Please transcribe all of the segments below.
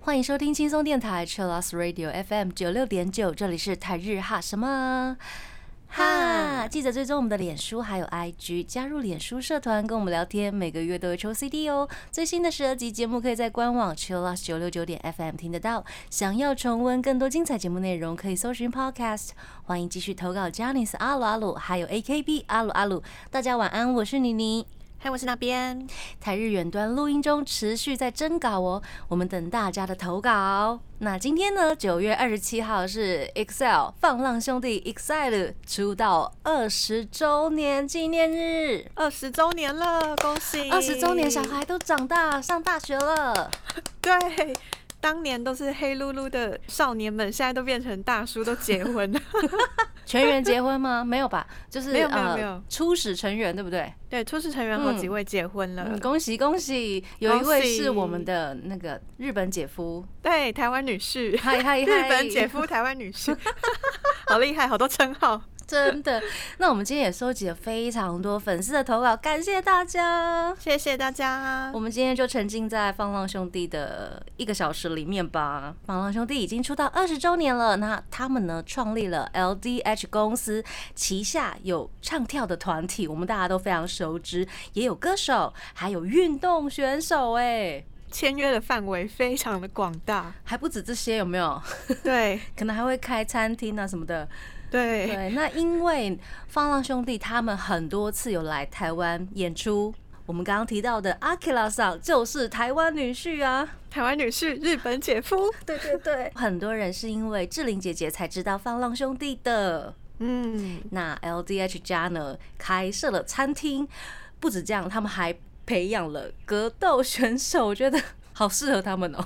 欢迎收听轻松电台 Chillus Radio FM 九六点九，这里是台日哈什么？记得追踪我们的脸书还有 IG，加入脸书社团跟我们聊天，每个月都会抽 CD 哦。最新的十二集节目可以在官网 Chillus 九六九点 FM 听得到。想要重温更多精彩节目内容，可以搜寻 Podcast。欢迎继续投稿 j a n i c e 阿鲁阿鲁，还有 AKB 阿鲁阿鲁。大家晚安，我是妮妮。嗨，我是那边。台日远端录音中，持续在征稿哦，我们等大家的投稿。那今天呢，九月二十七号是 EXILE 放浪兄弟 EXILE 出道二十周年纪念日，二十周年了，恭喜！二十周年，小孩都长大上大学了。对，当年都是黑噜噜的少年们，现在都变成大叔，都结婚了。全员结婚吗？没有吧，就是没有没有没有初始成员对不对？对，初始成员好几位结婚了，恭喜恭喜！有一位是我们的那个日本姐夫，对，台湾女婿，嗨嗨嗨，日本姐夫，台湾女婿，好厉害，好多称号。真的，那我们今天也收集了非常多粉丝的投稿，感谢大家，谢谢大家。我们今天就沉浸在放浪兄弟的一个小时里面吧。放浪兄弟已经出道二十周年了，那他们呢创立了 LDH 公司，旗下有唱跳的团体，我们大家都非常熟知，也有歌手，还有运动选手，哎，签约的范围非常的广大，还不止这些，有没有？对，可能还会开餐厅啊什么的。对对，那因为放浪兄弟他们很多次有来台湾演出，我们刚刚提到的阿 k a 上就是台湾女婿啊，台湾女婿，日本姐夫，对对对，很多人是因为志玲姐姐才知道放浪兄弟的。嗯，那 LDH 家呢开设了餐厅，不止这样，他们还培养了格斗选手，我觉得好适合他们哦。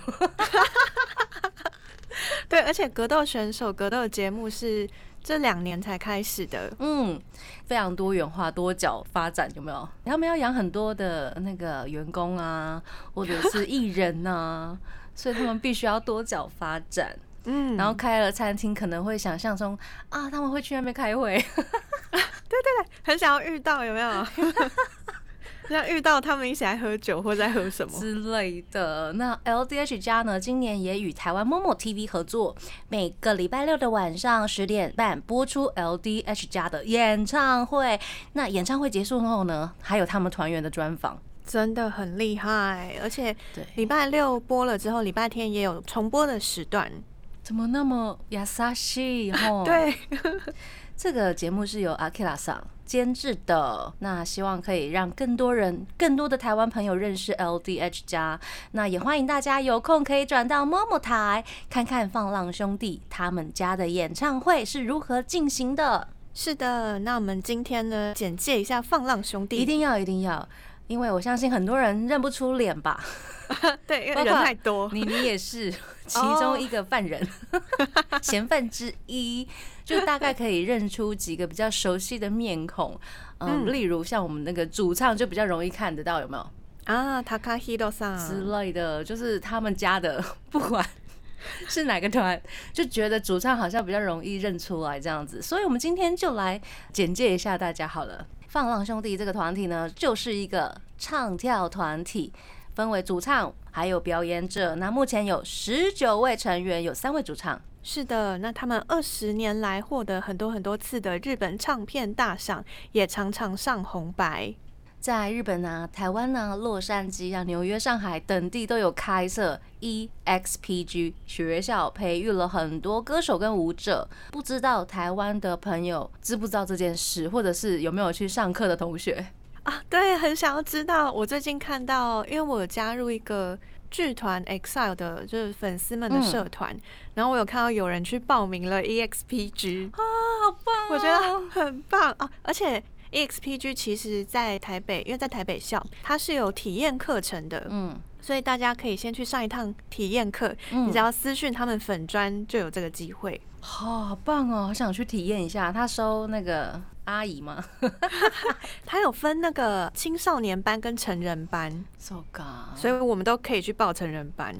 对，而且格斗选手格斗的节目是。这两年才开始的，嗯，非常多元化、多角发展，有没有？他们要养很多的那个员工啊，或者是艺人呐，所以他们必须要多角发展。嗯，然后开了餐厅，可能会想象中啊，他们会去那边开会，对对对，很想要遇到，有没有？像遇到他们一起来喝酒或在喝什么之类的。那 LDH 家呢，今年也与台湾 Momo TV 合作，每个礼拜六的晚上十点半播出 LDH 家的演唱会。那演唱会结束后呢，还有他们团员的专访，真的很厉害。而且礼拜六播了之后，礼拜天也有重播的时段。怎么那么亚萨西？对，这个节目是由阿 k i l a 上。监制的那，希望可以让更多人、更多的台湾朋友认识 LDH 家。那也欢迎大家有空可以转到摸摸台看看放浪兄弟他们家的演唱会是如何进行的。是的，那我们今天呢，简介一下放浪兄弟，一定要，一定要。因为我相信很多人认不出脸吧？对，因为人太多。你你也是 其中一个犯人，嫌犯之一，就大概可以认出几个比较熟悉的面孔。嗯，例如像我们那个主唱就比较容易看得到，有没有？啊，Takahiro さん之类的，就是他们家的，不管是哪个团，就觉得主唱好像比较容易认出来这样子。所以我们今天就来简介一下大家好了。放浪兄弟这个团体呢，就是一个唱跳团体，分为主唱还有表演者。那目前有十九位成员，有三位主唱。是的，那他们二十年来获得很多很多次的日本唱片大赏，也常常上红白。在日本啊、台湾啊、洛杉矶啊、纽约、上海等地都有开设 EXPG 学校，培育了很多歌手跟舞者。不知道台湾的朋友知不知道这件事，或者是有没有去上课的同学啊？对，很想要知道。我最近看到，因为我有加入一个剧团 EXILE 的，就是粉丝们的社团，然后我有看到有人去报名了 EXPG 啊，好棒！我觉得很棒啊，而且。EXPG 其实，在台北，因为在台北校，它是有体验课程的，嗯，所以大家可以先去上一趟体验课，你只要私讯他们粉专就有这个机会，好棒哦，好想去体验一下。他收那个阿姨吗？他有分那个青少年班跟成人班，so 所以我们都可以去报成人班。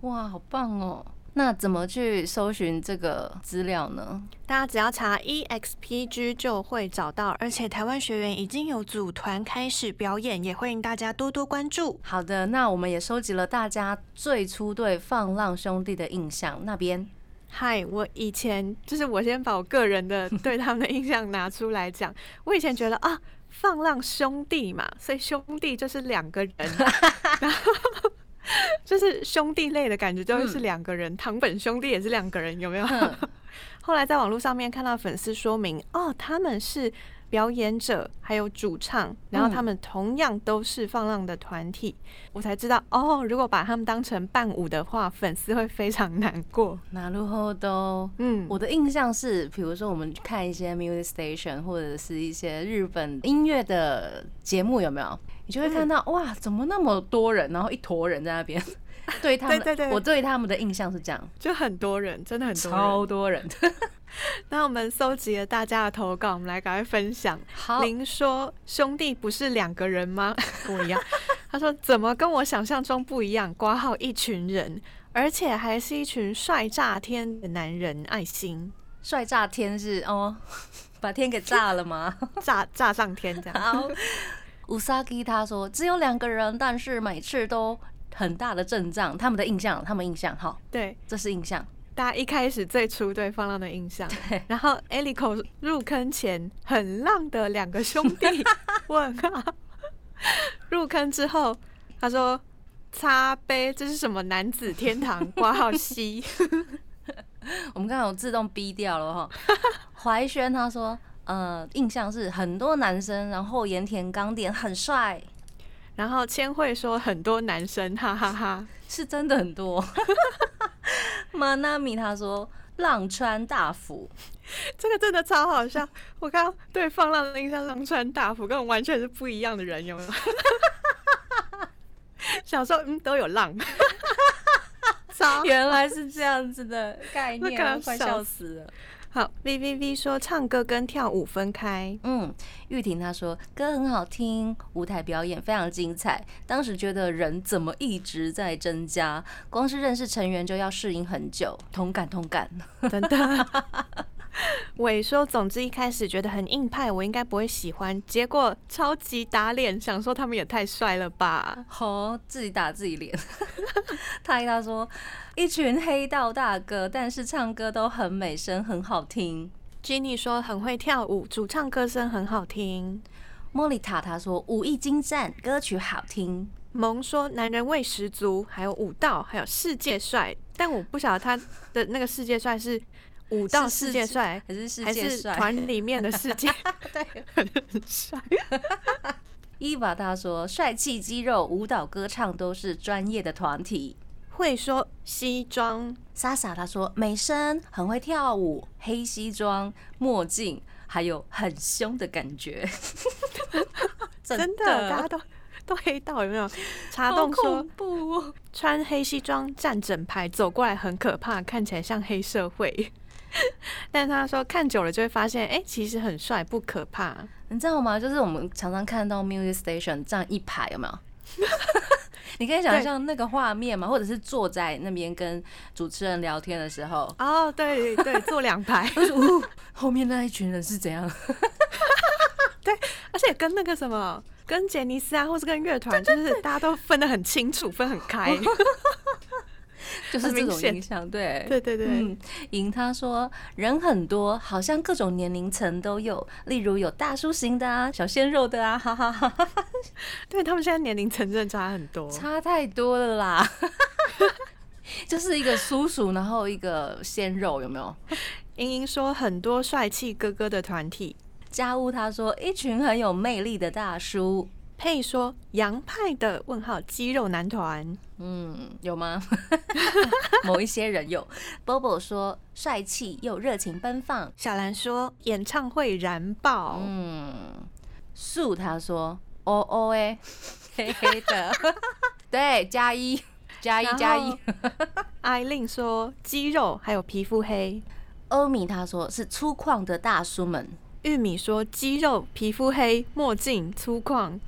哇，好棒哦！那怎么去搜寻这个资料呢？大家只要查 EXPG 就会找到，而且台湾学员已经有组团开始表演，也欢迎大家多多关注。好的，那我们也收集了大家最初对放浪兄弟的印象。那边，嗨，我以前就是我先把我个人的对他们的印象拿出来讲。我以前觉得啊，放浪兄弟嘛，所以兄弟就是两个人，然后。就是兄弟类的感觉，就会是两个人。堂本兄弟也是两个人，有没有？后来在网络上面看到粉丝说明，哦，他们是。表演者还有主唱，然后他们同样都是放浪的团体，我才知道哦。如果把他们当成伴舞的话，粉丝会非常难过。那如何都，嗯，我的印象是，比如说我们看一些 music station 或者是一些日本音乐的节目，有没有？你就会看到哇，怎么那么多人，然后一坨人在那边。对他们，我对他们的印象是这样，就很多人，真的很多，超多人。那我们搜集了大家的投稿，我们来赶快分享。好，您说兄弟不是两个人吗？跟我一样。他说怎么跟我想象中不一样？挂号一群人，而且还是一群帅炸天的男人。爱心帅炸天是哦，把天给炸了吗？炸炸上天这样。好，乌萨基他说只有两个人，但是每次都很大的阵仗。他们的印象，他们印象好，对，这是印象。大家一开始最初对放浪的印象，然后 Elico 入坑前很浪的两个兄弟，问号。入坑之后，他说擦杯，这是什么男子天堂？挂号西。我们刚刚有自动逼掉了哈。怀轩他说，呃，印象是很多男生，然后盐田刚点很帅。然后千惠说很多男生，哈哈哈，是真的很多。马纳米他说浪川大辅，这个真的超好笑。我刚刚对放浪的印象，浪川大辅跟我完全是不一样的人，有没有？小时候嗯都有浪，原来是这样子的概念，快笑死了。好，V V V 说唱歌跟跳舞分开。嗯，玉婷她说歌很好听，舞台表演非常精彩。当时觉得人怎么一直在增加，光是认识成员就要适应很久，同感同感，真的。伟说：“总之一开始觉得很硬派，我应该不会喜欢，结果超级打脸，想说他们也太帅了吧？好，自己打自己脸。他他说一群黑道大哥，但是唱歌都很美声，很好听。Jenny 说很会跳舞，主唱歌声很好听。莫莉塔他说武艺精湛，歌曲好听。萌说男人味十足，还有武道，还有世界帅，但我不晓得他的那个世界帅是。”武道世界帅还是世界帅？团里面的世界 对很帅。伊娃他说帅气肌肉舞蹈歌唱都是专业的团体，会说西装。莎莎他说美声很会跳舞，黑西装墨镜还有很凶的感觉。真的，大家都都黑到有没有？查洞说不穿黑西装站整排走过来很可怕，看起来像黑社会。但他说看久了就会发现，哎，其实很帅，不可怕。你知道吗？就是我们常常看到 music station 这样一排，有没有？你可以想象那个画面吗？或者是坐在那边跟主持人聊天的时候？哦，对对，坐两排，后面那一群人是怎样？对，而且跟那个什么，跟杰尼斯啊，或是跟乐团，就是大家都分得很清楚，分很开。就是这种印象，对对对对。嗯，莹他说人很多，好像各种年龄层都有，例如有大叔型的啊，小鲜肉的啊，哈哈哈。对他们现在年龄层真的差很多，差太多了啦。就是一个叔叔，然后一个鲜肉，有没有？莹莹说很多帅气哥哥的团体。家务他说一群很有魅力的大叔。可以说洋派的问号肌肉男团，嗯，有吗？某一些人有。Bobo 说帅气又热情奔放。小兰说演唱会燃爆。嗯，树他说哦哦哎，黑黑的。对，加一加一加一。艾琳 说肌肉还有皮肤黑。欧米他说是粗犷的大叔们。玉米说肌肉皮肤黑墨镜粗犷。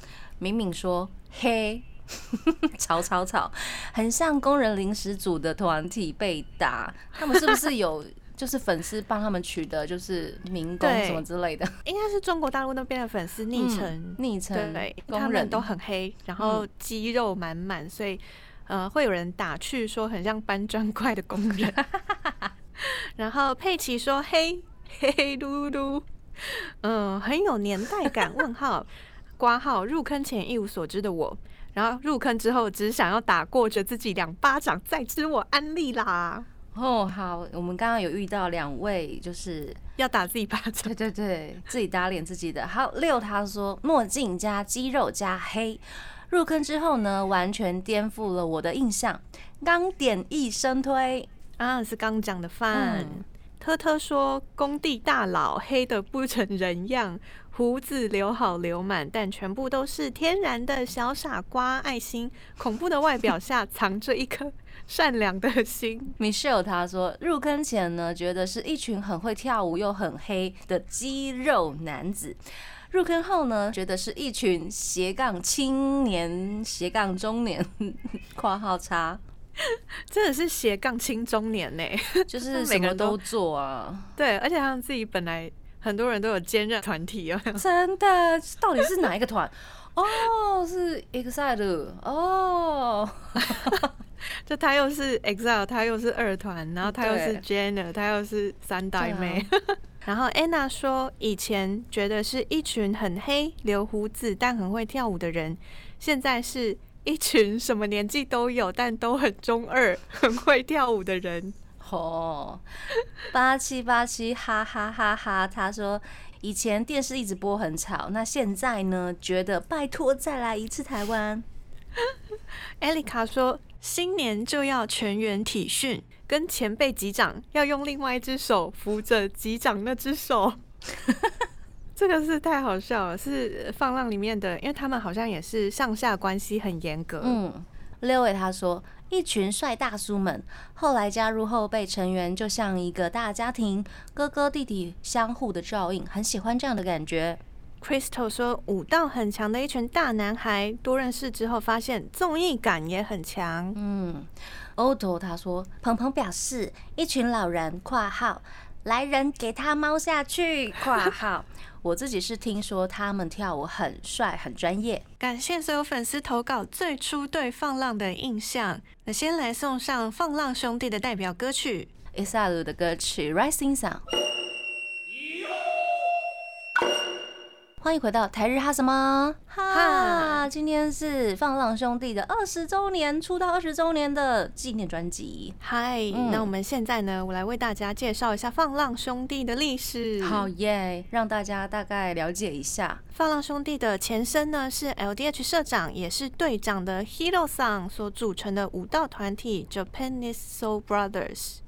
敏敏说黑 吵吵吵，很像工人临时组的团体被打，他们是不是有 就是粉丝帮他们取的，就是民工什么之类的？应该是中国大陆那边的粉丝昵称，昵称对，他们都很黑，然后肌肉满满，所以呃会有人打趣说很像搬砖块的工人。然后佩奇说：“嘿嘿嘟嘟，嗯，很有年代感。”问号，挂号入坑前一无所知的我。然后入坑之后，只想要打过着自己两巴掌，再知我安利啦。哦，好，我们刚刚有遇到两位，就是要打自己巴掌，对对对，自己打脸自己的。好，六他说墨镜加肌肉加黑，入坑之后呢，完全颠覆了我的印象。刚点一生推啊，是刚讲的饭。特特说工地大佬黑的不成人样。胡子留好留满，但全部都是天然的小傻瓜爱心。恐怖的外表下藏着一颗善良的心。Michelle 他说入坑前呢，觉得是一群很会跳舞又很黑的肌肉男子；入坑后呢，觉得是一群斜杠青年斜杠中年（ 括号叉），真的是斜杠青中年呢，就是什么都做啊。对，而且他们自己本来。很多人都有兼任团体哦，真的？到底是哪一个团？哦，是 EXILE 哦，就他又是 EXILE，他又是二团，然后他又是 Jenner，他又是三代妹。然后 Anna 说，以前觉得是一群很黑、留胡子但很会跳舞的人，现在是一群什么年纪都有但都很中二、很会跳舞的人。哦，八七八七，哈哈哈哈！他说以前电视一直播很吵，那现在呢？觉得拜托再来一次台湾。艾丽卡说新年就要全员体训，跟前辈击掌要用另外一只手扶着击掌那只手。这个是太好笑了，是放浪里面的，因为他们好像也是上下关系很严格。嗯，六位他说。一群帅大叔们，后来加入后辈成员，就像一个大家庭，哥哥弟弟相互的照应，很喜欢这样的感觉。Crystal 说，武道很强的一群大男孩，多认识之后发现综艺感也很强。嗯，Otto 他说，鹏鹏表示，一群老人（括号来人给他猫下去）（括号）。我自己是听说他们跳舞很帅、很专业。感谢所有粉丝投稿最初对放浪的印象。那先来送上放浪兄弟的代表歌曲 i s a l 的歌曲《Rising Sun》。欢迎回到台日哈什么哈？今天是放浪兄弟的二十周年，出道二十周年的纪念专辑。嗨，那我们现在呢，我来为大家介绍一下放浪兄弟的历史。好耶，让大家大概了解一下。放浪兄弟的前身呢，是 LDH 社长也是队长的 Hero Song 所组成的舞蹈团体 Japanese Soul Brothers。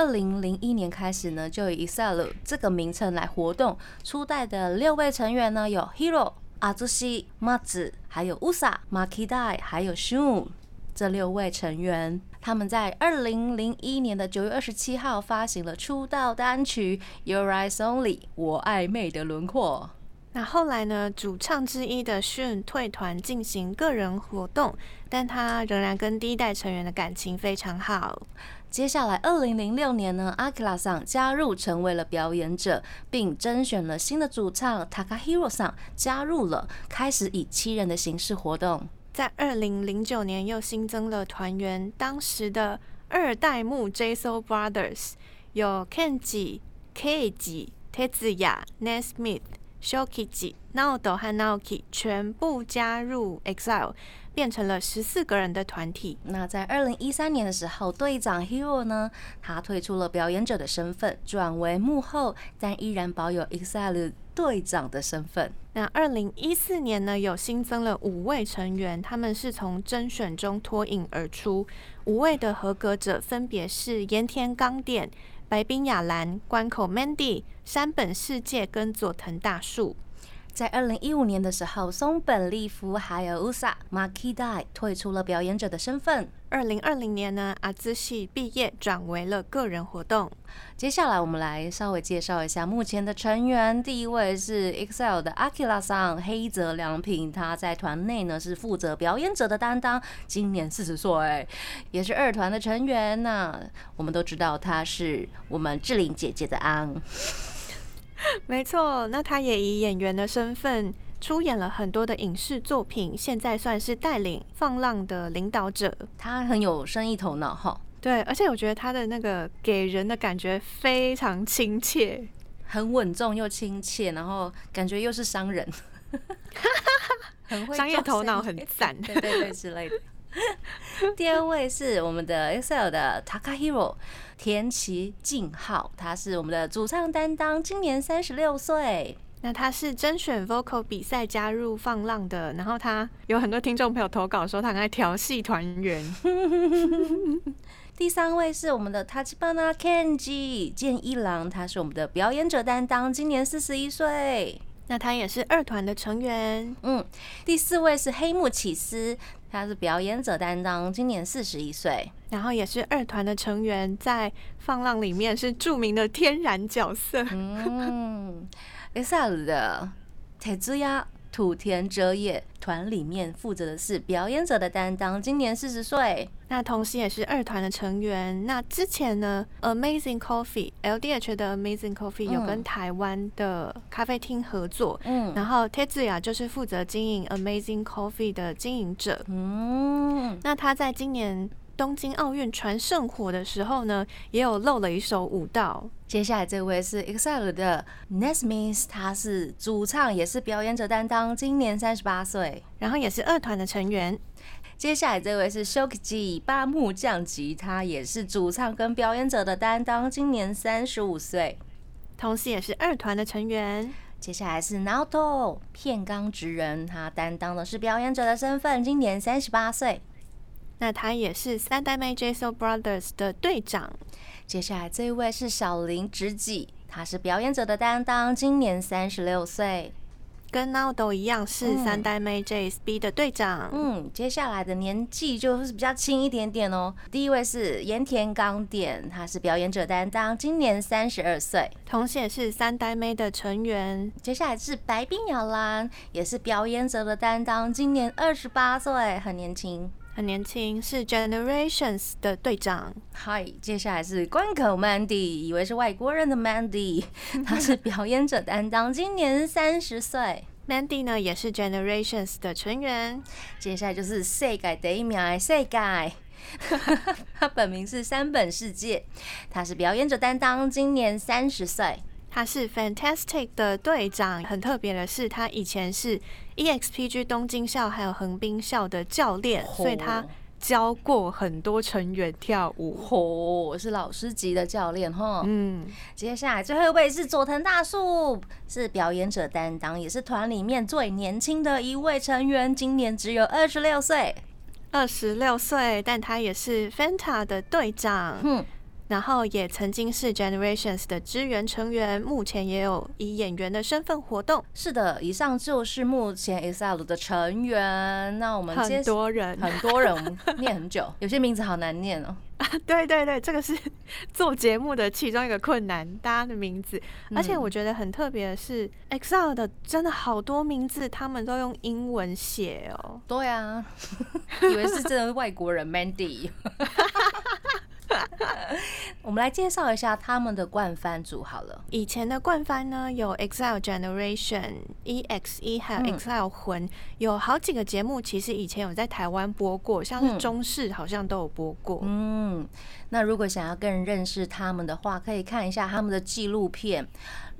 二零零一年开始呢，就以 EXILE 这个名称来活动。初代的六位成员呢，有 Hero、阿朱西、马子，还有 Usa、Makidai，还有 Shun 这六位成员。他们在二零零一年的九月二十七号发行了出道单曲《Your Eyes Only》，我爱妹的轮廓。那后来呢，主唱之一的 Shun 退团进行个人活动，但他仍然跟第一代成员的感情非常好。接下来，二零零六年呢，阿基拉桑加入成为了表演者，并甄选了新的主唱 Takahiro 桑加入了，开始以七人的形式活动。在二零零九年又新增了团员，当时的二代目 JSO Brothers 有 Kenji、Keiji、Tetsuya、Nesmith、Shokichi、Naoto 和 Naoki 全部加入 EXILE。变成了十四个人的团体。那在二零一三年的时候，队长 Hero 呢，他退出了表演者的身份，转为幕后，但依然保有 EXILE 队长的身份。那二零一四年呢，有新增了五位成员，他们是从甄选中脱颖而出。五位的合格者分别是盐田刚典、白冰雅兰、关口 Mandy、山本世界跟佐藤大树。在二零一五年的时候，松本利夫还有 Usa Makidai 退出了表演者的身份。二零二零年呢，阿兹系毕业转为了个人活动。接下来我们来稍微介绍一下目前的成员。第一位是 EXILE 的 Akira 桑黑泽良平，他在团内呢是负责表演者的担当，今年四十岁，也是二团的成员。那我们都知道他是我们志玲姐姐的安。没错，那他也以演员的身份出演了很多的影视作品，现在算是带领放浪的领导者。他很有生意头脑哈。对，而且我觉得他的那个给人的感觉非常亲切，很稳重又亲切，然后感觉又是商人，很会商业头脑很赞，对对对之类的。第二位是我们的 Excel 的 Takahiro 田崎敬浩，他是我们的主唱担当，今年三十六岁。那他是甄选 vocal 比赛加入放浪的，然后他有很多听众朋友投稿说他很爱调戏团员。第三位是我们的 Tachibana Kenji 健一郎，他是我们的表演者担当，今年四十一岁。那他也是二团的成员。嗯，第四位是黑木启司。他是表演者担当，今年四十一岁，然后也是二团的成员，在放浪里面是著名的天然角色。嗯，EXILE 的铁之鸭土田哲也团里面负责的是表演者的担当，今年四十岁，那同时也是二团的成员。那之前呢，Amazing Coffee LDH 的 Amazing Coffee 有跟台湾的咖啡厅合作，嗯，然后 Tetsuya 就是负责经营 Amazing Coffee 的经营者，嗯，那他在今年。东京奥运传圣火的时候呢，也有露了一手舞蹈。接下来这位是 EXILE 的 Nesmith，他是主唱，也是表演者担当，今年三十八岁，然后也是二团的成员。接下来这位是 Shokuji 八木匠吉，他也是主唱跟表演者的担当，今年三十五岁，同时也是二团的成员。接下来是 Naoto 片冈直人，他担当的是表演者的身份，今年三十八岁。那他也是三代妹 JSO Brothers 的队长。接下来这一位是小林直己，他是表演者的担当，今年三十六岁。跟 Nado 一样是三代妹 JSB 的队长。嗯，接下来的年纪就是比较轻一点点哦。第一位是盐田刚典，他是表演者担当，今年三十二岁，同时也是三代妹的成员。接下来是白冰鸟兰，也是表演者的担当，今年二十八岁，很年轻。很年轻，是 Generations 的队长。嗨，接下来是关口 Mandy，以为是外国人的 Mandy，他是表演者担当，今年三十岁。Mandy 呢，也是 Generations 的成员。接下来就是世界第一名的世界，他本名是三本世界，他是表演者担当，今年三十岁。他是 Fantastic 的队长，很特别的是，他以前是 EXPG 东京校还有横滨校的教练，所以他教过很多成员跳舞。嚯，是老师级的教练哈。嗯，接下来最后一位是佐藤大树，是表演者担当，也是团里面最年轻的一位成员，今年只有二十六岁。二十六岁，但他也是 Fanta 的队长。嗯。然后也曾经是 Generations 的支援成员，目前也有以演员的身份活动。是的，以上就是目前 EXILE 的成员。那我们很多人，很多人念很久，有些名字好难念哦。对对对，这个是做节目的其中一个困难，大家的名字。而且我觉得很特别的是，EXILE 的真的好多名字，他们都用英文写哦。对啊，以为是真的外国人 Mandy。我们来介绍一下他们的冠番组好了。以前的冠番呢，有 EXILE Generation、EXE 还有 EXILE 魂，有好几个节目，其实以前有在台湾播过，像是中视好像都有播过。嗯。那如果想要更认识他们的话，可以看一下他们的纪录片《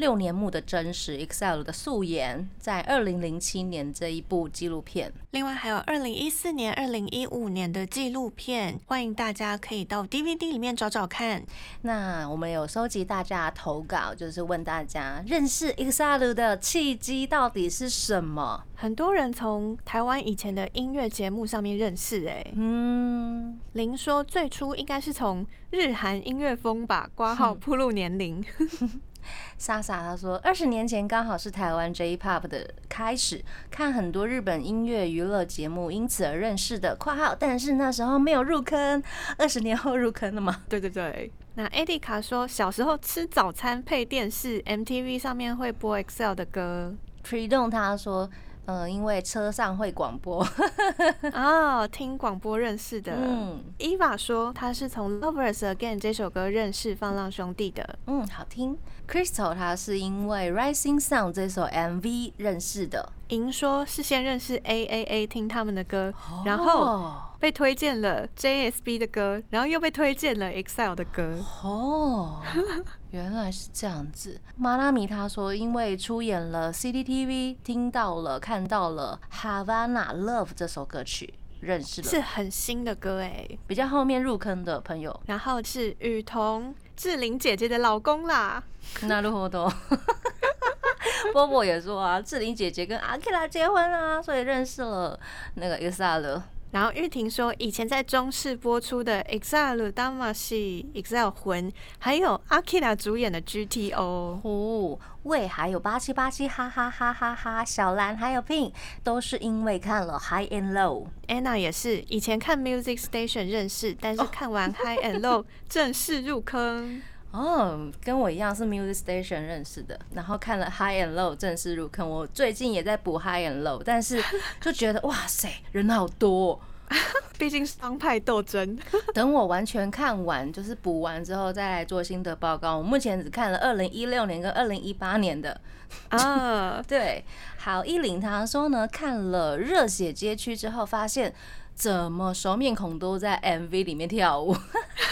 六年目的真实》Excel 的素颜，在二零零七年这一部纪录片。另外还有二零一四年、二零一五年的纪录片，欢迎大家可以到 DVD 里面找找看。那我们有收集大家投稿，就是问大家认识 Excel 的契机到底是什么？很多人从台湾以前的音乐节目上面认识，哎，嗯，林说最初应该是从日韩音乐风吧，挂号铺路年龄。莎莎她说，二十年前刚好是台湾 J-Pop 的开始，看很多日本音乐娱乐节目，因此而认识的。括号，但是那时候没有入坑，二十年后入坑了吗？对对对。那艾迪卡说，小时候吃早餐配电视，MTV 上面会播 Excel 的歌。Predon 他说。嗯，因为车上会广播 哦，听广播认识的。嗯，Eva 说他是从《Lovers Again》这首歌认识放浪兄弟的。嗯，好听。Crystal 他是因为《Rising Sun》这首 MV 认识的。莹说是先认识 A A A 听他们的歌，然后被推荐了 J S B 的歌，然后又被推荐了 EXILE 的歌。哦，原来是这样子。马拉米他说，因为出演了 CCTV，听到了看到了《Havana Love》这首歌曲，认识了。是很新的歌哎，比较后面入坑的朋友。然后是雨桐志玲姐姐的老公啦。那如何多？波波也说啊，志玲姐姐跟阿 K 拉结婚啊，所以认识了那个 EXILE。然后玉婷说，以前在中视播出的 EXILE d a m a s i EXILE 魂，还有阿 k i a 主演的 GTO。哦，喂，还有八七八七，哈哈哈哈哈！小兰还有 Pin 都是因为看了 High and Low。Anna 也是以前看 Music Station 认识，但是看完 High and Low 正式入坑。哦，跟我一样是 Music Station 认识的，然后看了 High and Low 正式入坑。我最近也在补 High and Low，但是就觉得哇塞，人好多，毕竟是帮派斗争。等我完全看完，就是补完之后再来做心得报告。我目前只看了二零一六年跟二零一八年的啊。对，好一零他说呢，看了热血街区之后，发现怎么熟面孔都在 MV 里面跳舞。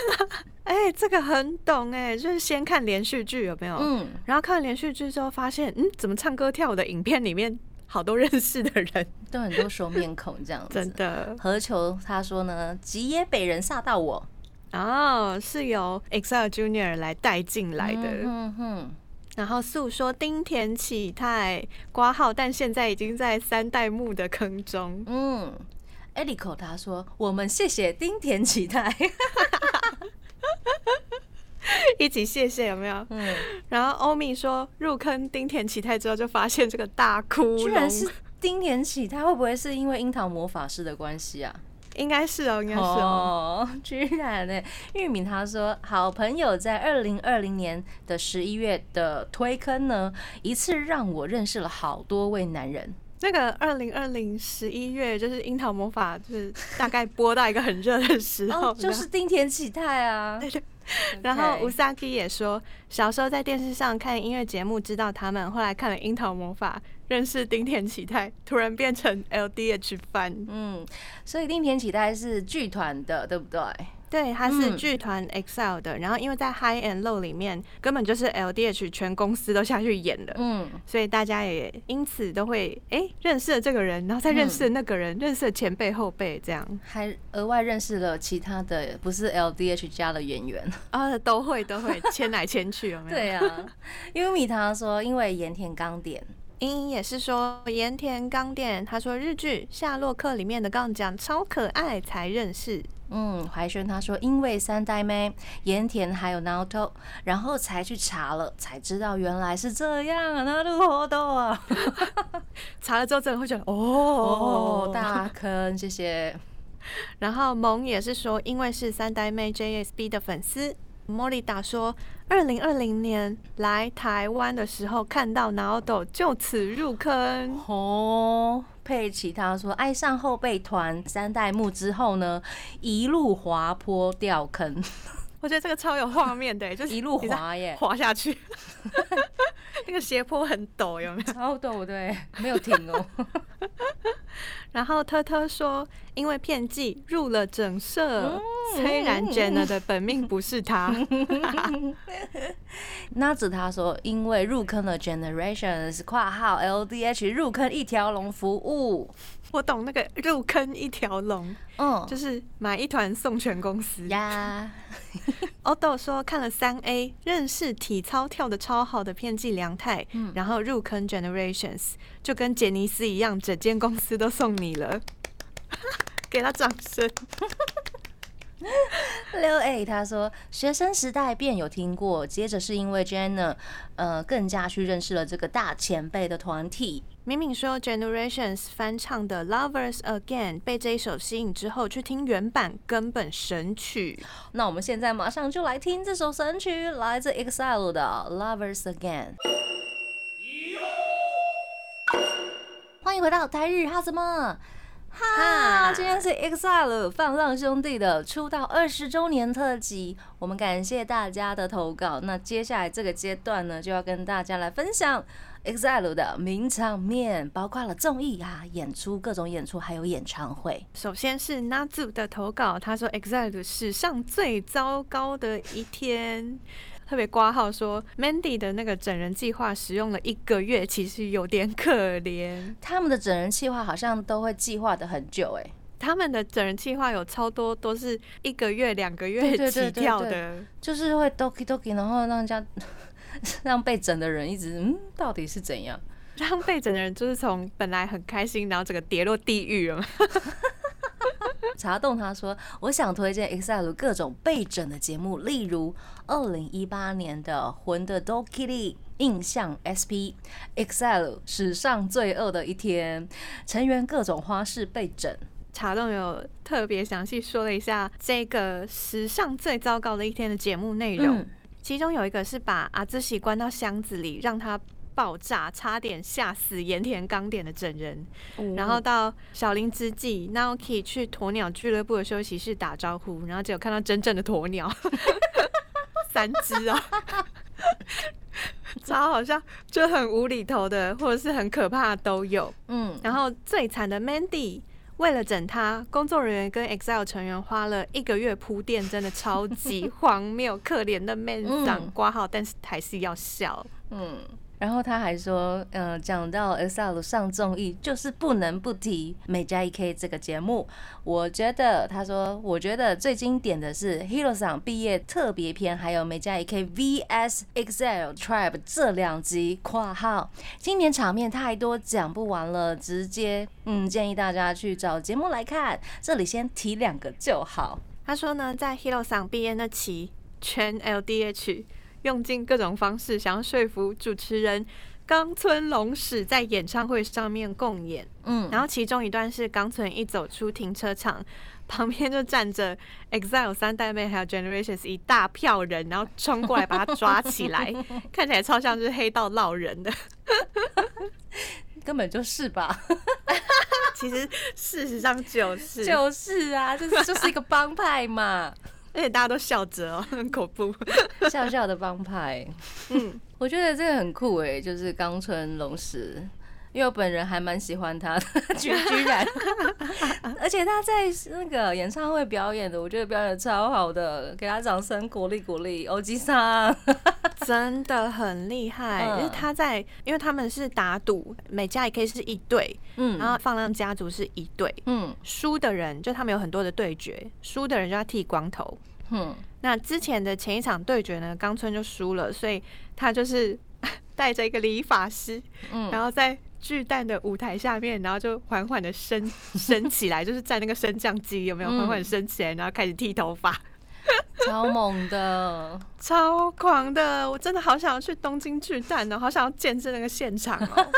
哎，这个很懂哎，就是先看连续剧有没有？嗯，然后看连续剧之后发现，嗯，怎么唱歌跳舞的影片里面好多认识的人，都很多熟面孔这样子。真的，何求他说呢？吉野北人煞到我哦，是由 EXILE Junior 来带进来的。嗯哼，然后诉说丁田启泰挂号，但现在已经在三代目的坑中。嗯 e l i c o 他说我们谢谢丁田启泰。一起谢谢有没有？嗯，然后欧米说入坑丁田启泰之后，就发现这个大哭，居然是丁田启泰，会不会是因为樱桃魔法师的关系啊？应该是哦，应该是哦，居然呢！玉敏他说，好朋友在二零二零年的十一月的推坑呢，一次让我认识了好多位男人。那个二零二零十一月，就是樱桃魔法，就是大概播到一个很热的时候，就是丁田启泰啊。然后吴萨基也说，小时候在电视上看音乐节目知道他们，后来看了樱桃魔法，认识丁田启泰，突然变成 LDH fan。嗯，所以丁田启泰是剧团的，对不对？对，他是剧团 EXILE 的，然后因为在 High and Low 里面根本就是 LDH 全公司都下去演的，嗯，所以大家也因此都会哎认识了这个人，然后再认识了那个人，认识了前辈后辈这样，还额外认识了其他的不是 LDH 家的演员。啊，都会都会迁来迁去有没有？对啊，因为米糖说因为盐田刚点，英英也是说盐田刚点，他说日剧夏洛克里面的杠讲超可爱才认识。嗯，怀轩他说，因为三代妹盐田还有 Naoto，然后才去查了，才知道原来是这样啊，他的活动啊！查了之后真的会觉得哦，大坑，谢谢。然后萌也是说，因为是三代妹 JSB 的粉丝，莫莉达说，二零二零年来台湾的时候看到 Naoto，就此入坑哦。佩奇他说，爱上后备团三代目之后呢，一路滑坡掉坑。我觉得这个超有画面的，就是一路滑耶，滑下去，那个斜坡很陡，有没有？超陡，对，没有停哦。然后特特说，因为片计入了整社，虽然 Jenna 的本命不是他。那子他说，因为入坑了 Generations（ 括号 LDH） 入坑一条龙服务。我懂那个入坑一条龙，嗯，就是买一团送全公司呀。欧豆说看了三 A，认识体操跳的超好的片寄良太，嗯然后入坑 Generations，就跟杰尼斯一样，整间公司都送你了，给他掌声。六 A 他说，学生时代便有听过，接着是因为 Jenna，呃，更加去认识了这个大前辈的团体。明明说 Generations 翻唱的 Lovers Again 被这一首吸引之后，去听原版根本神曲。那我们现在马上就来听这首神曲，来自 EXILE 的 Lovers Again。欢迎回到台日哈什么？哈，今天是 EXILE 放浪兄弟的出道二十周年特辑，我们感谢大家的投稿。那接下来这个阶段呢，就要跟大家来分享 EXILE 的名场面，包括了综艺啊、演出、各种演出，还有演唱会。首先是 Nazu 的投稿，他说 EXILE 史上最糟糕的一天。特别挂号说，Mandy 的那个整人计划使用了一个月，其实有点可怜。他们的整人计划好像都会计划的很久，哎，他们的整人计划有超多都是一个月、两个月起跳的，就是会 doki doki，然后让人家 让被整的人一直嗯，到底是怎样？让被整的人就是从本来很开心，然后整个跌落地狱了。查洞他说：“我想推荐 Excel 各种被整的节目，例如二零一八年的《魂的 Dokiri 印象 SP》Excel 史上最恶的一天，成员各种花式被整。查洞有特别详细说了一下这个史上最糟糕的一天的节目内容，其中有一个是把阿兹喜关到箱子里，让他。”爆炸，差点吓死盐田刚点的整人。然后到小林之际，Naoki 去鸵鸟俱乐部的休息室打招呼，然后只有看到真正的鸵鸟，三只啊，超好像，就很无厘头的，或者是很可怕的都有。嗯，然后最惨的 Mandy，为了整他，工作人员跟 Excel 成员花了一个月铺垫，真的超级荒谬，可怜的 Man 长挂号，但是还是要笑。嗯。然后他还说，嗯，讲到 XL 上综艺，就是不能不提美加 E K 这个节目。我觉得，他说，我觉得最经典的是 Hero 上毕业特别篇，还有美加 E K V S Excel Tribe 这两集（括号）。今年场面太多，讲不完了，直接嗯，建议大家去找节目来看。这里先提两个就好。他说呢，在 Hero 上毕业那期，全 L D H。用尽各种方式想要说服主持人冈村隆史在演唱会上面共演，嗯，然后其中一段是冈村一走出停车场，旁边就站着 EXILE 三代妹还有 Generations 一大票人，然后冲过来把他抓起来，看起来超像是黑道闹人的，根本就是吧？其实事实上就是。就是啊，这就是一个帮派嘛。而且大家都笑着哦，很恐怖，笑笑的帮派。嗯，我觉得这个很酷哎，就是冈村龙石，因为我本人还蛮喜欢他的，居居然，而且他在那个演唱会表演的，我觉得表演超好的，给他掌声鼓励鼓励。欧吉桑。真的很厉害，因为他在，因为他们是打赌，每家也可以是一对，嗯，然后放浪家族是一对，嗯，输的人就他们有很多的对决，输的人就要剃光头。嗯，那之前的前一场对决呢，冈村就输了，所以他就是 带着一个理发师，嗯，然后在巨蛋的舞台下面，然后就缓缓的升 升起来，就是在那个升降机有没有？缓缓升起来，然后开始剃头发，超猛的，超狂的，我真的好想要去东京巨蛋呢，好想要见证那个现场哦，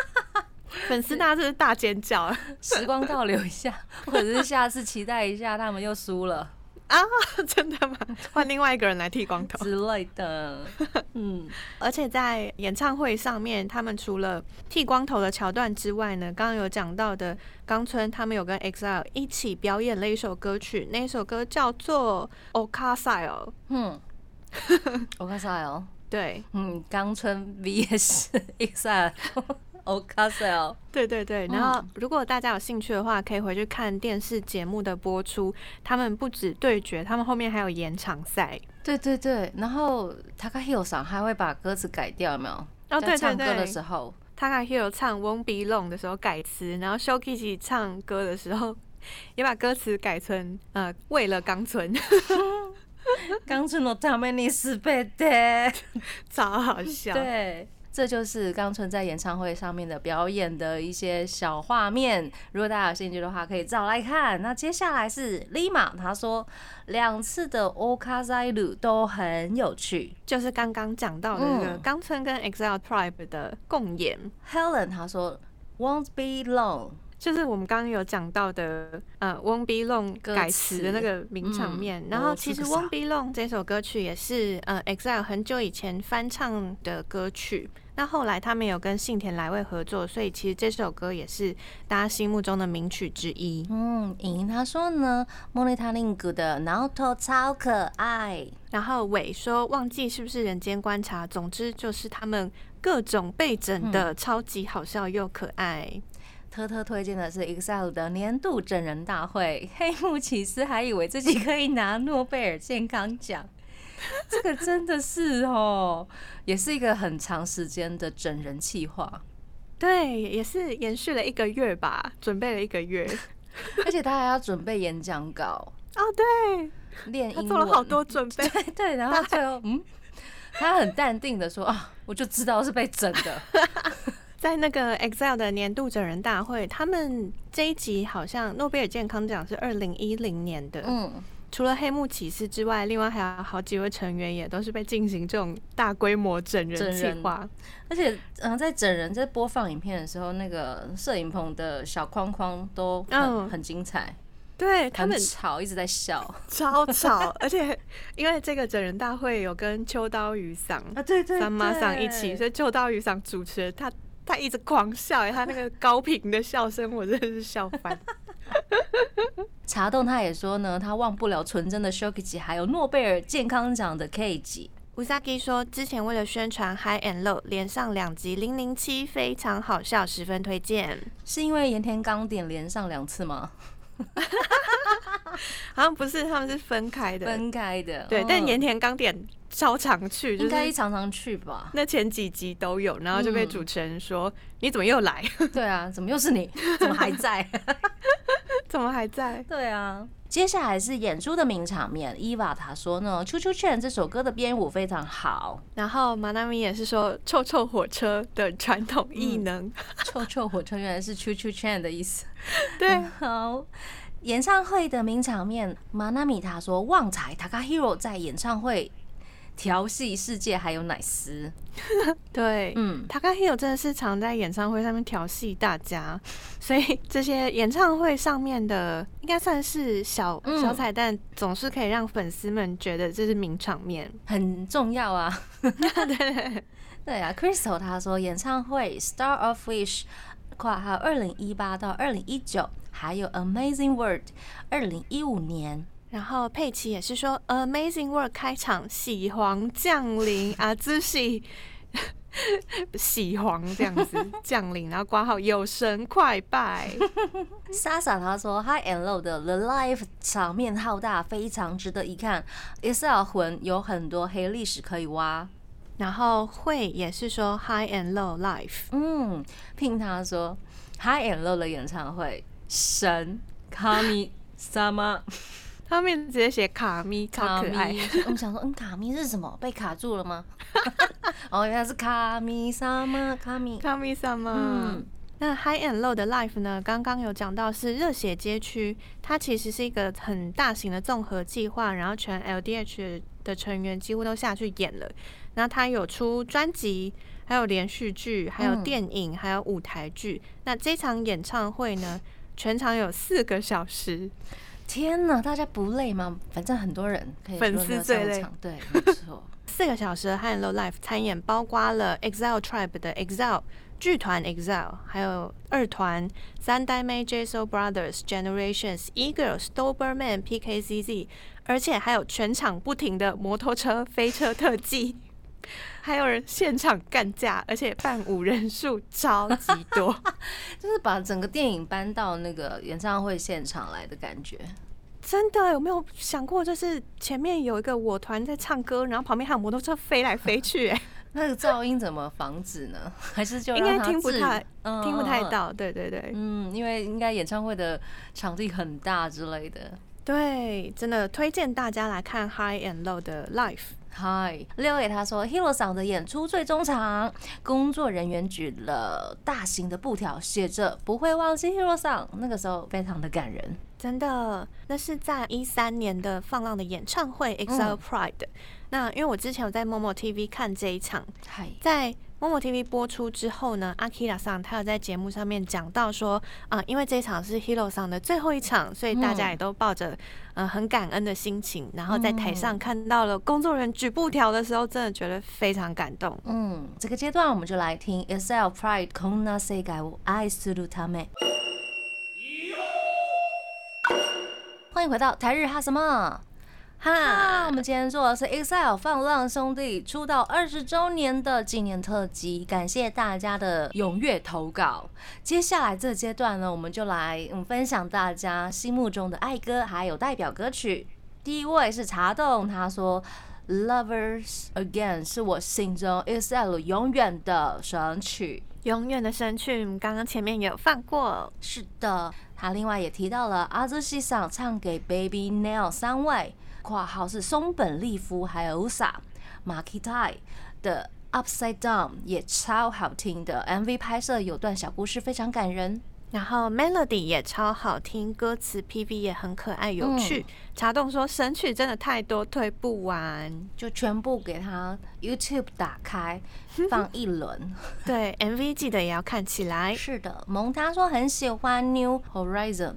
粉丝大家真是大尖叫，时光倒流一下，或者是下次期待一下他们又输了。啊，真的吗？换另外一个人来剃光头之类的。嗯，而且在演唱会上面，他们除了剃光头的桥段之外呢，刚刚有讲到的冈村，他们有跟 EXILE 一起表演了一首歌曲，那首歌叫做《Okasai》。嗯，《Okasai》。对，嗯，冈村 VS EXILE。o c a s e l 对对对，然后如果大家有兴趣的话，可以回去看电视节目的播出。他们不止对决，他们后面还有延长赛。对对对，然后 Taka Hiro 上还会把歌词改掉，有没有？哦，对对对。唱歌的时候，Taka Hiro 唱 Won't Be Long 的时候改词，然后 Shokichi 唱歌的时候也把歌词改成呃，为了冈村。冈村のためにすべて，超好笑。对。 这就是冈村在演唱会上面的表演的一些小画面。如果大家有兴趣的话，可以找来看。那接下来是 Lima，他说两次的 Okazailu 都很有趣，就是刚刚讲到的那个冈村跟 EXILE Tribe 的共演。Helen 他说 Won't be long。就是我们刚刚有讲到的，呃，Won't Be Long 改词的那个名场面。然后其实 Won't Be Long 这首歌曲也是呃 EXILE 很久以前翻唱的歌曲。那后来他们有跟信田来未合作，所以其实这首歌也是大家心目中的名曲之一。嗯，莹莹他说呢，Monitaling 的 Naoto 超可爱。然后伟说忘记是不是人间观察，总之就是他们各种被整的超级好笑又可爱。特特推荐的是 EXILE 的年度整人大会，黑木启司还以为自己可以拿诺贝尔健康奖，这个真的是哦，也是一个很长时间的整人计划，对，也是延续了一个月吧，准备了一个月，而且他还要准备演讲稿。哦，对，练英做了好多准备，对对，然后最后嗯，他很淡定的说啊，我就知道是被整的。在那个 EXILE 的年度整人大会，他们这一集好像诺贝尔健康奖是二零一零年的。嗯，除了黑幕骑士之外，另外还有好几位成员也都是被进行这种大规模整人计划。而且，嗯，在整人在播放影片的时候，那个摄影棚的小框框都很很精彩。对他们吵，一直在笑，超吵。而且，因为这个整人大会有跟秋刀鱼嗓啊，对对，三妈桑一起，所以秋刀鱼嗓主持他。他一直狂笑，哎，他那个高频的笑声，我真的是笑翻。查栋他也说呢，他忘不了纯真的 Shokichi，还有诺贝尔健康奖的 K 级。乌萨基说，之前为了宣传 High and Low，连上两集零零七，非常好笑，十分推荐。是因为盐田刚点连上两次吗？好像不是，他们是分开的，分开的。对，但盐田刚点。超常去，应该常常去吧。那前几集都有，然后就被主持人说：“你怎么又来？” 对啊，怎么又是你？怎么还在？怎么还在？对啊。接下来是演出的名场面，伊娃他说呢，《Choo Choo 这首歌的编舞非常好。然后马纳米也是说，臭臭火车的传统异能，臭臭火车原来是 Choo Choo Train 的意思。对，好。演唱会的名场面，马纳米他说，旺财 Takahiro 在演唱会。调戏世界还有奶丝，对，嗯，他跟 Hill 真的是常在演唱会上面调戏大家，所以这些演唱会上面的应该算是小小彩蛋，总是可以让粉丝们觉得这是名场面，很重要啊。对。对啊，Crystal 他说演唱会 Star of Wish 跨还有二零一八到二零一九，还有 Amazing World 二零一五年。然后佩奇也是说，Amazing World 开场，喜皇降临啊，姿喜 喜皇这样子降临，然后挂号有神快拜。莎莎他说，High and Low 的 The Life 场面浩大，非常值得一看。Excel 魂有很多黑历史可以挖。然后会也是说 High and Low Life。嗯，听他说 High and Low 的演唱会神卡米萨玛。他面直接写卡咪，超可爱。我们想说，嗯，卡咪是什么？被卡住了吗？哦，原来是卡咪萨吗？卡咪，卡咪萨吗？嗯，那 High and Low 的 Life 呢？刚刚有讲到是热血街区，它其实是一个很大型的综合计划，然后全 LDH 的成员几乎都下去演了。然后它有出专辑，还有连续剧，还有电影，还有舞台剧。那这场演唱会呢，全场有四个小时。天呐，大家不累吗？反正很多人可以粉丝最累，对，没错。四个小时的 High Low Life 参演，包括了 EXILE Tribe 的 EXILE 剧团 EXILE，还有二团三代妹 JSO Brothers Generations Eagles Doberman PKCZ，而且还有全场不停的摩托车飞车特技。还有人现场干架，而且伴舞人数超级多，就是把整个电影搬到那个演唱会现场来的感觉。真的有没有想过，就是前面有一个我团在唱歌，然后旁边还有摩托车飞来飞去？哎，那个噪音怎么防止呢？还是就应该听不太听不太到？对对对，嗯，因为应该演唱会的场地很大之类的。对，真的推荐大家来看 High and Low 的 Life。嗨，六 A 他说，Hero 桑的演出最终场，工作人员举了大型的布条，写着“不会忘记 Hero 桑”，那个时候非常的感人。真的，那是在一三年的放浪的演唱会 EXILE Pride。那因为我之前有在某某 TV 看这一场，在某某 TV 播出之后呢，，Akira 上他有在节目上面讲到说，啊，因为这一场是 Hero 上的最后一场，所以大家也都抱着嗯很感恩的心情，然后在台上看到了工作人员举布条的时候，真的觉得非常感动。嗯，这个阶段我们就来听 Excel Pride Kona Segai I Suru Tame。欢迎回到台日哈什么哈？我们今天做的是 EXILE 放浪兄弟出道二十周年的纪念特辑，感谢大家的踊跃投稿。接下来这阶段呢，我们就来嗯分享大家心目中的爱歌还有代表歌曲。第一位是茶洞，他说《Lovers Again》是我心中 EXILE 永远的神曲，永远的神曲。刚刚前面有放过，是的。他另外也提到了阿兹西上唱给 Baby Nail 三位（括号是松本利夫还有 Usa） 马 k i t a 的 Upside Down 也超好听的 MV 拍摄有段小故事，非常感人。然后 melody 也超好听，歌词 PV 也很可爱有趣。茶洞说神曲真的太多，推不完，就全部给他 YouTube 打开 放一轮。对 MV 记得也要看起来。是的，蒙他说很喜欢 New Horizon。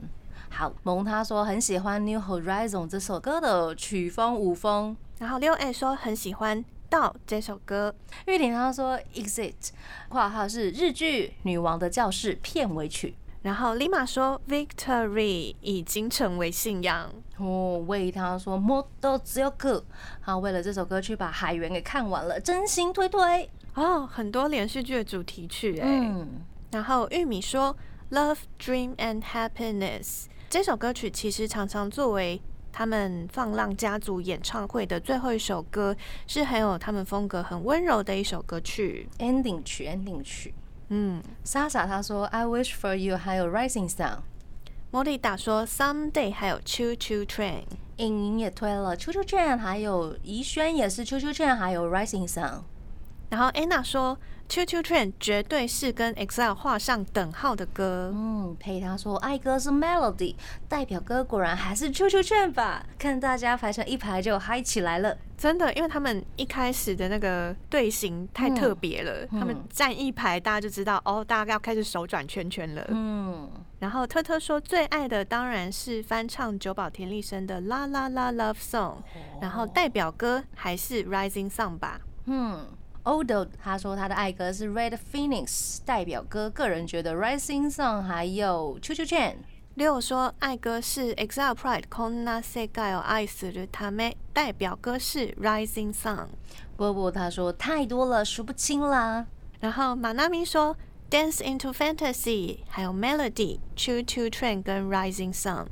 好，萌他说很喜欢 New Horizon 这首歌的曲风舞风。然后六 A 说很喜欢到这首歌。玉婷他说 Exit，括号是日剧《女王的教室》片尾曲。然后 Lima 说，Victory 已经成为信仰。哦，为他说，Model 只有个。好，为了这首歌去把海员给看完了，真心推推。哦，很多连续剧的主题曲哎。嗯。然后玉米说，Love, Dream and Happiness 这首歌曲其实常常作为他们放浪家族演唱会的最后一首歌，是很有他们风格、很温柔的一首歌曲。Ending 曲，Ending 曲。嗯，莎莎她说 I wish for you，还有 Rising Sun。莫莉达说 Someday，还有 Choo Choo Train。莹莹也推了 Choo Choo Train，还有怡轩也是 Choo Choo Train，还有 Rising Sun。然后 Anna 说 Choo Train 绝对是跟 EXILE 画上等号的歌。嗯，陪他说爱歌是 Melody，代表歌果然还是 Choo Train 吧？看大家排成一排就嗨起来了。真的，因为他们一开始的那个队形太特别了，他们站一排，大家就知道哦，大家要开始手转圈圈了。嗯，然后特特说最爱的当然是翻唱久保田利生的《啦啦啦 Love Song》，然后代表歌还是《Rising Sun》吧。嗯，Odo 他说他的爱歌是《Red Phoenix》，代表歌个人觉得《Rising Sun》还有《Chu Chu Chain》。六说爱歌是 EXILE PRIDE Kona Segai 爱死了他们代表歌是 Rising Sun。波波他说太多了数不清啦。然后马纳咪说 Dance into Fantasy 还有 Melody Choo Choo Train 跟 Rising Sun。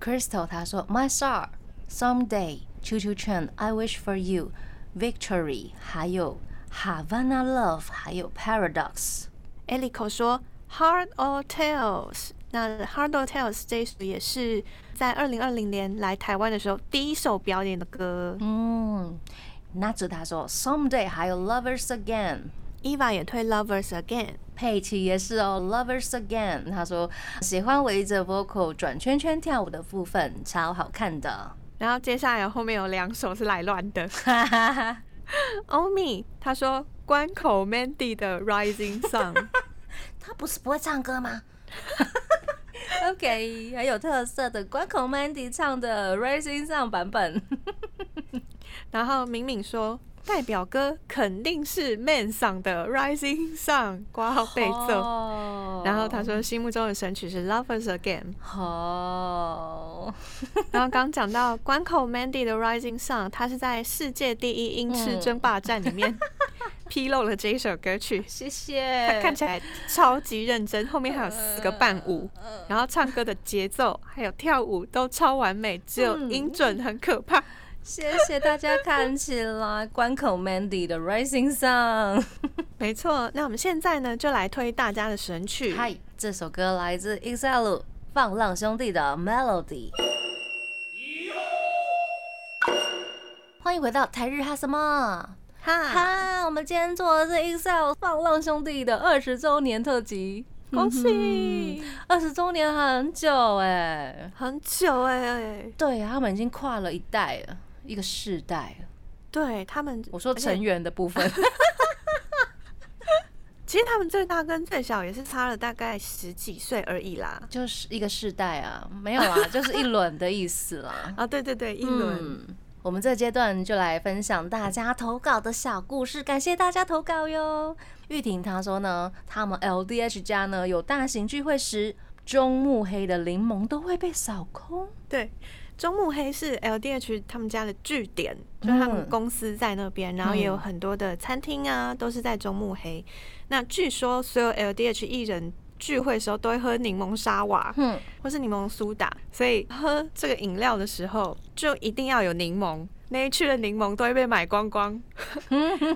Crystal 他说 My Star Someday Choo Choo Train I Wish for You Victory 还有 Havana Love 还有 Paradox。Elico 说 Heart or Tales。那《Hard or Tales 这首也是在二零二零年来台湾的时候第一首表演的歌。嗯，那子他说《Someday》还有《Lovers Again》，Eva 也推《Lovers Again》，佩奇也是哦，《Lovers Again》。他说喜欢围着 vocal 转圈圈跳舞的部分，超好看的。然后接下来后面有两首是来乱的。欧米他说关口 Mandy 的《Rising Sun》，他不是不会唱歌吗？OK，很有特色的关口 Mandy 唱的 Rising Sun 版本。然后敏敏说，代表歌肯定是 Man 上的 Rising Sun，挂号背奏。然后他说，心目中的神曲是 Lovers Again。哦。然后刚讲到关口 Mandy 的 Rising Sun，他是在世界第一音痴争霸战里面。披露了这一首歌曲，谢谢。他看起来超级认真，后面还有四个伴舞，然后唱歌的节奏还有跳舞都超完美，只有音准很可怕。谢谢大家，看起来关口 Mandy 的 Rising Sun，没错。那我们现在呢，就来推大家的神曲。嗨，这首歌来自 EXILE 放浪兄弟的 Melody。欢迎回到台日哈什么哈哈？我们今天做的是 Excelu 放浪兄弟的二十周年特辑，恭喜！二十周年很久哎，很久哎，对他们已经跨了一代了，一个世代。对他们，我说成员的部分。其实他们最大跟最小也是差了大概十几岁而已啦，就是一个世代啊，没有啊，就是一轮的意思啦。啊，对对对，一轮。我们这阶段就来分享大家投稿的小故事，感谢大家投稿哟。玉婷她说呢，他们 LDH 家呢有大型聚会时，中目黑的柠檬都会被扫空。对。中目黑是 LDH 他们家的据点，就他们公司在那边，然后也有很多的餐厅啊，都是在中目黑。那据说所有 LDH 艺人聚会的时候都会喝柠檬沙瓦，嗯，或是柠檬苏打，所以喝这个饮料的时候就一定要有柠檬。那一区的柠檬都会被买光光，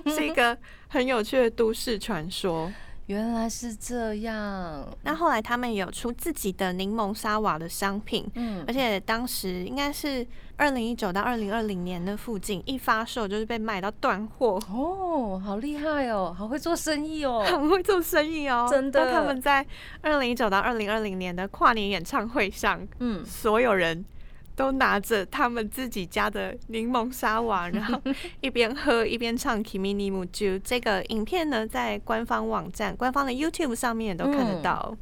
是一个很有趣的都市传说。原来是这样。那后来他们有出自己的柠檬沙瓦的商品，嗯，而且当时应该是二零一九到二零二零年的附近，一发售就是被卖到断货。哦，好厉害哦，好会做生意哦，很会做生意哦，真的。他们在二零一九到二零二零年的跨年演唱会上，嗯，所有人。都拿着他们自己家的柠檬沙瓦，然后 一边喝一边唱《Kimi ni mu ju》。这个影片呢，在官方网站、官方的 YouTube 上面也都看得到。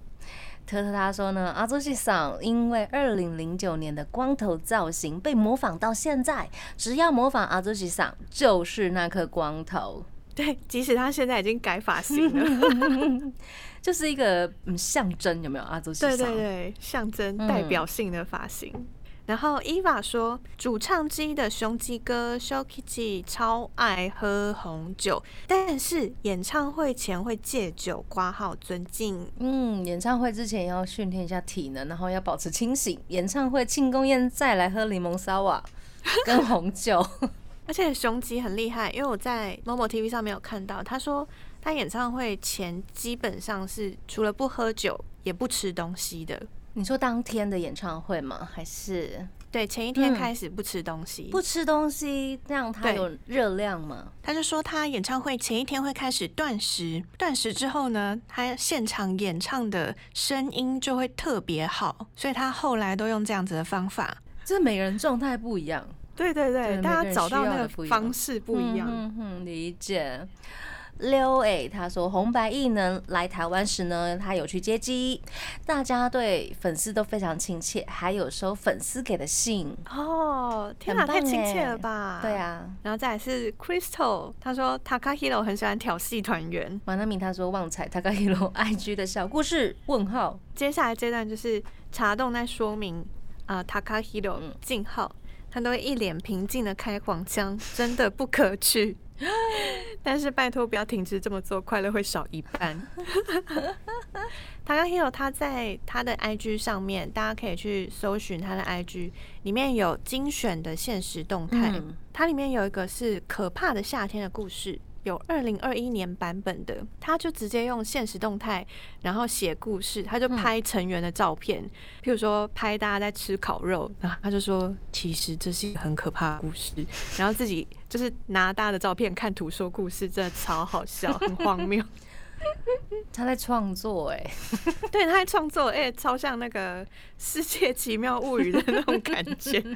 特特他说呢，阿周西桑因为二零零九年的光头造型被模仿到现在，只要模仿阿周西桑，就是那颗光头。对，即使他现在已经改发型了，就是一个嗯象征，有没有阿周西桑？对对对，象征代表性的发型。然后伊娃说，主唱机的雄鸡哥 Shokichi 超爱喝红酒，但是演唱会前会戒酒挂号尊敬。嗯，演唱会之前要训练一下体能，然后要保持清醒。演唱会庆功宴再来喝柠檬沙瓦 跟红酒。而且雄鸡很厉害，因为我在某某 TV 上没有看到，他说他演唱会前基本上是除了不喝酒也不吃东西的。你说当天的演唱会吗？还是对前一天开始不吃东西？不吃东西，让他有热量吗？他就说他演唱会前一天会开始断食，断食之后呢，他现场演唱的声音就会特别好，所以他后来都用这样子的方法。就是每个人状态不一样，对对对，大家找到那个方式不一样。嗯哼，理解。六 A 他说红白艺能来台湾时呢，他有去接机，大家对粉丝都非常亲切，还有收粉丝给的信。哦，天哪，太亲切了吧？对啊，然后再来是 Crystal，他说 Takahiro 很喜欢调戏团员，马纳米他说旺财 Takahiro IG 的小故事问号，接下来这段就是茶洞在说明啊 Takahiro 静号，他都会一脸平静的开黄腔，真的不可取。但是拜托不要停止这么做，快乐会少一半。他刚 Hero 他在他的 IG 上面，大家可以去搜寻他的 IG，里面有精选的现实动态，它里面有一个是可怕的夏天的故事。有二零二一年版本的，他就直接用现实动态，然后写故事，他就拍成员的照片，譬如说拍大家在吃烤肉，然后他就说其实这是一个很可怕的故事，然后自己就是拿大家的照片看图说故事，真的超好笑，很荒谬。他在创作哎，对，他在创作哎，超像那个《世界奇妙物语》的那种感觉。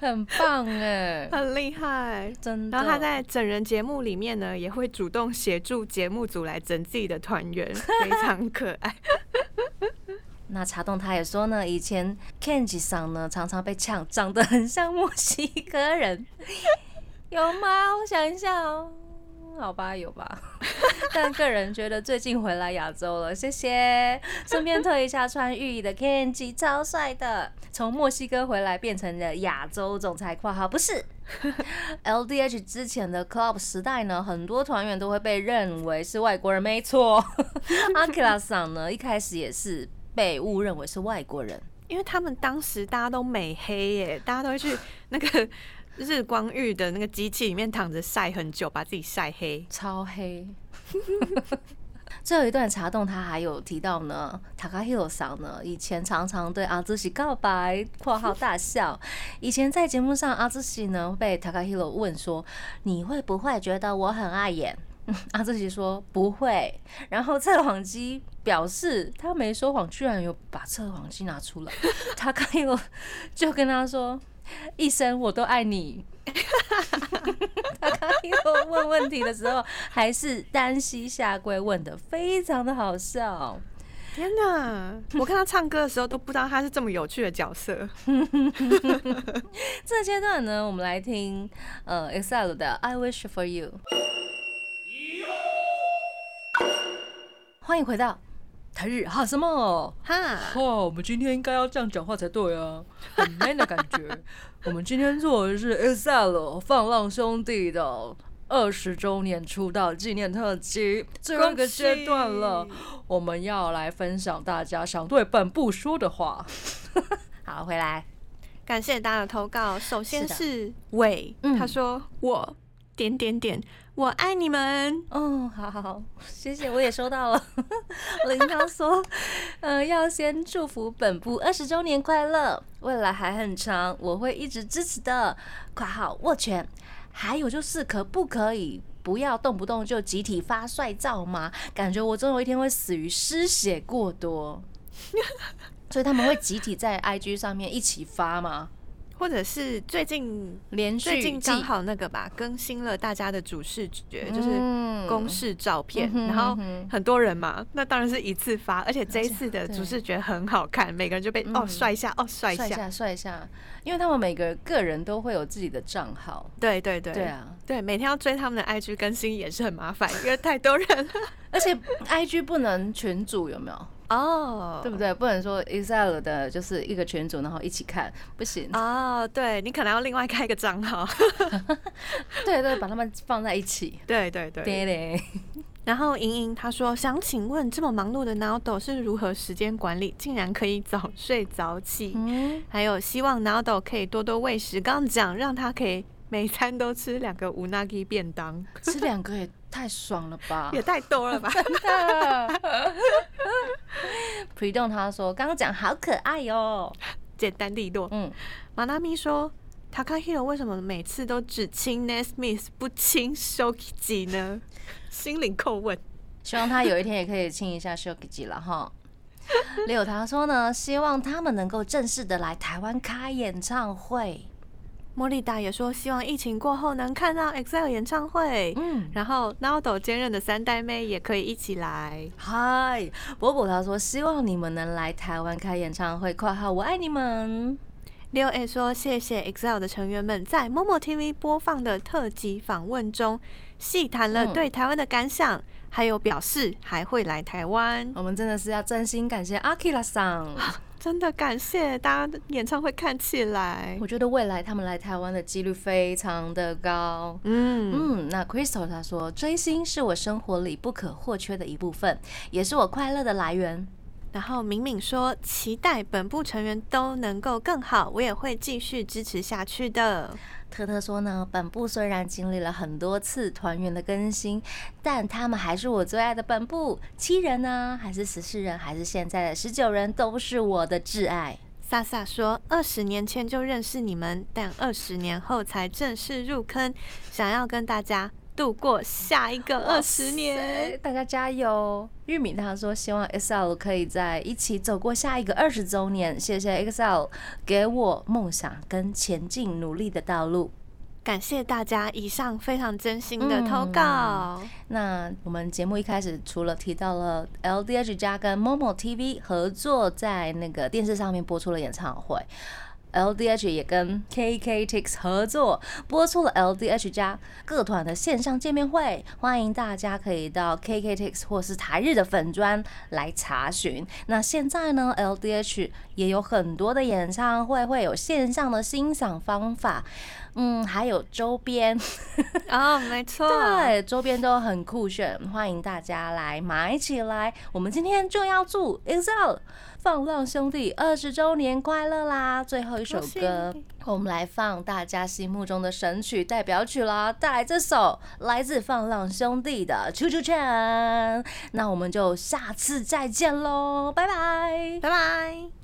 很棒哎，很厉害，真的。然后他在整人节目里面呢，也会主动协助节目组来整自己的团员，非常可爱。那茶洞他也说呢，以前 Kenji 上呢常常被呛，长得很像墨西哥人，有吗？我想一下哦。好吧，有吧，但个人觉得最近回来亚洲了，谢谢。顺便推一下穿浴衣的 Kenji，超帅的，从墨西哥回来变成了亚洲总裁。括号不是 LDH 之前的 Club 时代呢，很多团员都会被认为是外国人，没错。阿 k i r a 桑呢，一开始也是被误认为是外国人，因为他们当时大家都美黑耶，大家都会去那个。日光浴的那个机器里面躺着晒很久，把自己晒黑，超黑。最后一段茶洞，他还有提到呢，塔卡希罗桑呢以前常常对阿兹喜告白（括号大笑）。以前在节目上，阿兹喜呢被塔卡希罗问说：“你会不会觉得我很碍眼？” 阿兹喜说：“不会。”然后测谎机表示他没说谎，居然有把测谎机拿出来。塔卡希罗就跟他说：“一生我都爱你。”他刚又问问题的时候，还是单膝下跪问的，非常的好笑。天哪！我看他唱歌的时候都不知道他是这么有趣的角色。这阶段呢，我们来听呃 EXILE 的《I Wish for You》。欢迎回到。台日哈什么哈？哇，我们今天应该要这样讲话才对啊，很 man 的感觉。我们今天做的是 EXILE 放浪兄弟的二十周年出道纪念特辑，最后一个阶段了。我们要来分享大家想对本部说的话。好，回来，感谢大家的投稿。首先是伟，他说我点点点。我爱你们。哦，好好好，谢谢，我也收到了。林涛说，呃，要先祝福本部二十周年快乐，未来还很长，我会一直支持的。括号握拳。还有就是，可不可以不要动不动就集体发帅照吗？感觉我总有一天会死于失血过多。所以他们会集体在 IG 上面一起发吗？或者是最近连续最近刚好那个吧，更新了大家的主视觉，就是公示照片，然后很多人嘛，那当然是一次发，而且这一次的主视觉很好看，每个人就被哦帅一下，哦帅一下，帅一下，因为他们每个个人都会有自己的账号，对对对，对啊，对，每天要追他们的 IG 更新也是很麻烦，因为太多人了，而且 IG 不能群组，有没有？哦，对不对？不能说 Excel 的就是一个群组，然后一起看，不行。哦，对你可能要另外开一个账号。对对，把他们放在一起。对对对。对然后莹莹她说：“想请问，这么忙碌的 Naldo 是如何时间管理，竟然可以早睡早起？嗯，还有希望 Naldo 可以多多喂食。刚刚讲让他可以每餐都吃两个无 nagi 便当，吃两个也。”太爽了吧！也太多了吧！真的。Pre 动他说：“刚刚讲好可爱哟，简单利落。”嗯，马纳咪说：“Takahiro 为什么每次都只亲 Nesmith 不亲 Shoki 呢？”心灵叩问。希望他有一天也可以亲一下 Shoki 了哈。六他说呢：“希望他们能够正式的来台湾开演唱会。”莫莉达也说，希望疫情过后能看到 EXILE 演唱会。嗯，然后 Naldo 兼任的三代妹也可以一起来。嗨，波波他说，希望你们能来台湾开演唱会。括号我爱你们。六 A 说，谢谢 EXILE 的成员们在 Momo TV 播放的特辑访问中，细谈了对台湾的感想，还有表示还会来台湾。我们真的是要真心感谢阿 k i a 桑。真的感谢大家的演唱会看起来，我觉得未来他们来台湾的几率非常的高。嗯嗯，那 Crystal 他说追星是我生活里不可或缺的一部分，也是我快乐的来源。然后敏敏说期待本部成员都能够更好，我也会继续支持下去的。特特说呢，本部虽然经历了很多次团员的更新，但他们还是我最爱的本部。七人呢，还是十四人，还是现在的十九人，都是我的挚爱。萨萨说，二十年前就认识你们，但二十年后才正式入坑，想要跟大家。度过下一个二十年，大家加油！玉米他说希望 XL 可以在一起走过下一个二十周年。谢谢 XL 给我梦想跟前进努力的道路。感谢大家以上非常真心的投稿。那我们节目一开始除了提到了 LDH 加跟 Momo TV 合作在那个电视上面播出了演唱会。LDH 也跟 KKTix 合作播出了 LDH 加各团的线上见面会，欢迎大家可以到 KKTix 或是台日的粉专来查询。那现在呢，LDH 也有很多的演唱会会有线上的欣赏方法，嗯，还有周边 哦，没错，对，周边都很酷炫，欢迎大家来买起来。我们今天就要祝 EXILE 放浪兄弟二十周年快乐啦！最后。一首歌，我们来放大家心目中的神曲代表曲啦，带来这首来自放浪兄弟的《出出圈》。那我们就下次再见喽，拜拜。